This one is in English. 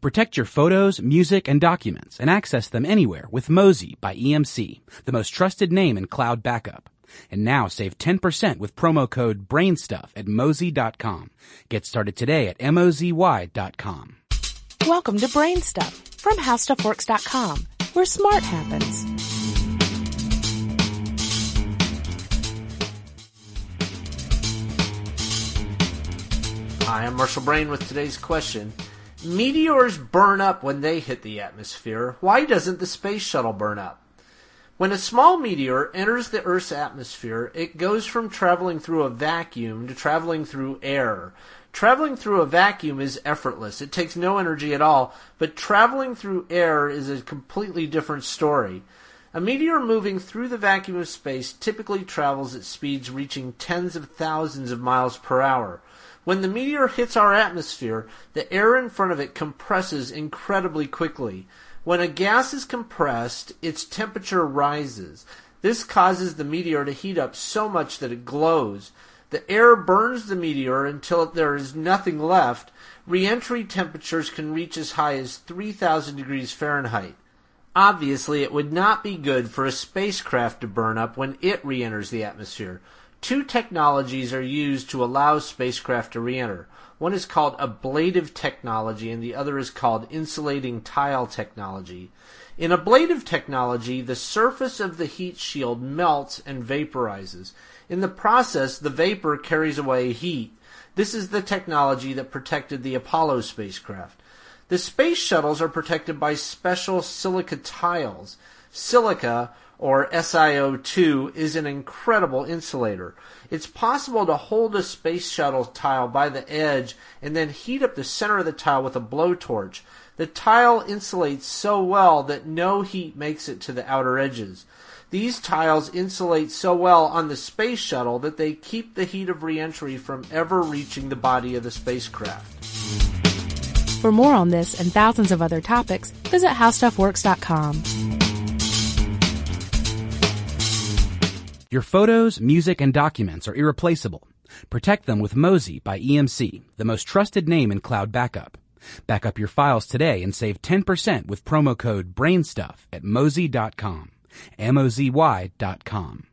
Protect your photos, music, and documents and access them anywhere with Mozy by EMC, the most trusted name in cloud backup. And now save 10% with promo code BRAINSTUFF at mozy.com. Get started today at mozy.com. Welcome to Brain Stuff from HowStuffWorks.com, where smart happens. Hi, I'm Marshall Brain with today's question. Meteors burn up when they hit the atmosphere. Why doesn't the space shuttle burn up? When a small meteor enters the Earth's atmosphere, it goes from traveling through a vacuum to traveling through air. Traveling through a vacuum is effortless. It takes no energy at all, but traveling through air is a completely different story. A meteor moving through the vacuum of space typically travels at speeds reaching tens of thousands of miles per hour. When the meteor hits our atmosphere, the air in front of it compresses incredibly quickly. When a gas is compressed, its temperature rises. This causes the meteor to heat up so much that it glows. The air burns the meteor until there is nothing left. Reentry temperatures can reach as high as 3000 degrees Fahrenheit. Obviously, it would not be good for a spacecraft to burn up when it re-enters the atmosphere. Two technologies are used to allow spacecraft to re-enter. One is called ablative technology and the other is called insulating tile technology. In ablative technology, the surface of the heat shield melts and vaporizes. In the process, the vapor carries away heat. This is the technology that protected the Apollo spacecraft. The space shuttles are protected by special silica tiles. Silica or SiO2 is an incredible insulator. It's possible to hold a space shuttle tile by the edge and then heat up the center of the tile with a blowtorch. The tile insulates so well that no heat makes it to the outer edges. These tiles insulate so well on the space shuttle that they keep the heat of reentry from ever reaching the body of the spacecraft. For more on this and thousands of other topics, visit HowStuffWorks.com. Your photos, music, and documents are irreplaceable. Protect them with Mozy by EMC, the most trusted name in cloud backup. Back up your files today and save 10% with promo code BRAINSTUFF at mozy.com. M-O-Z-Y dot com.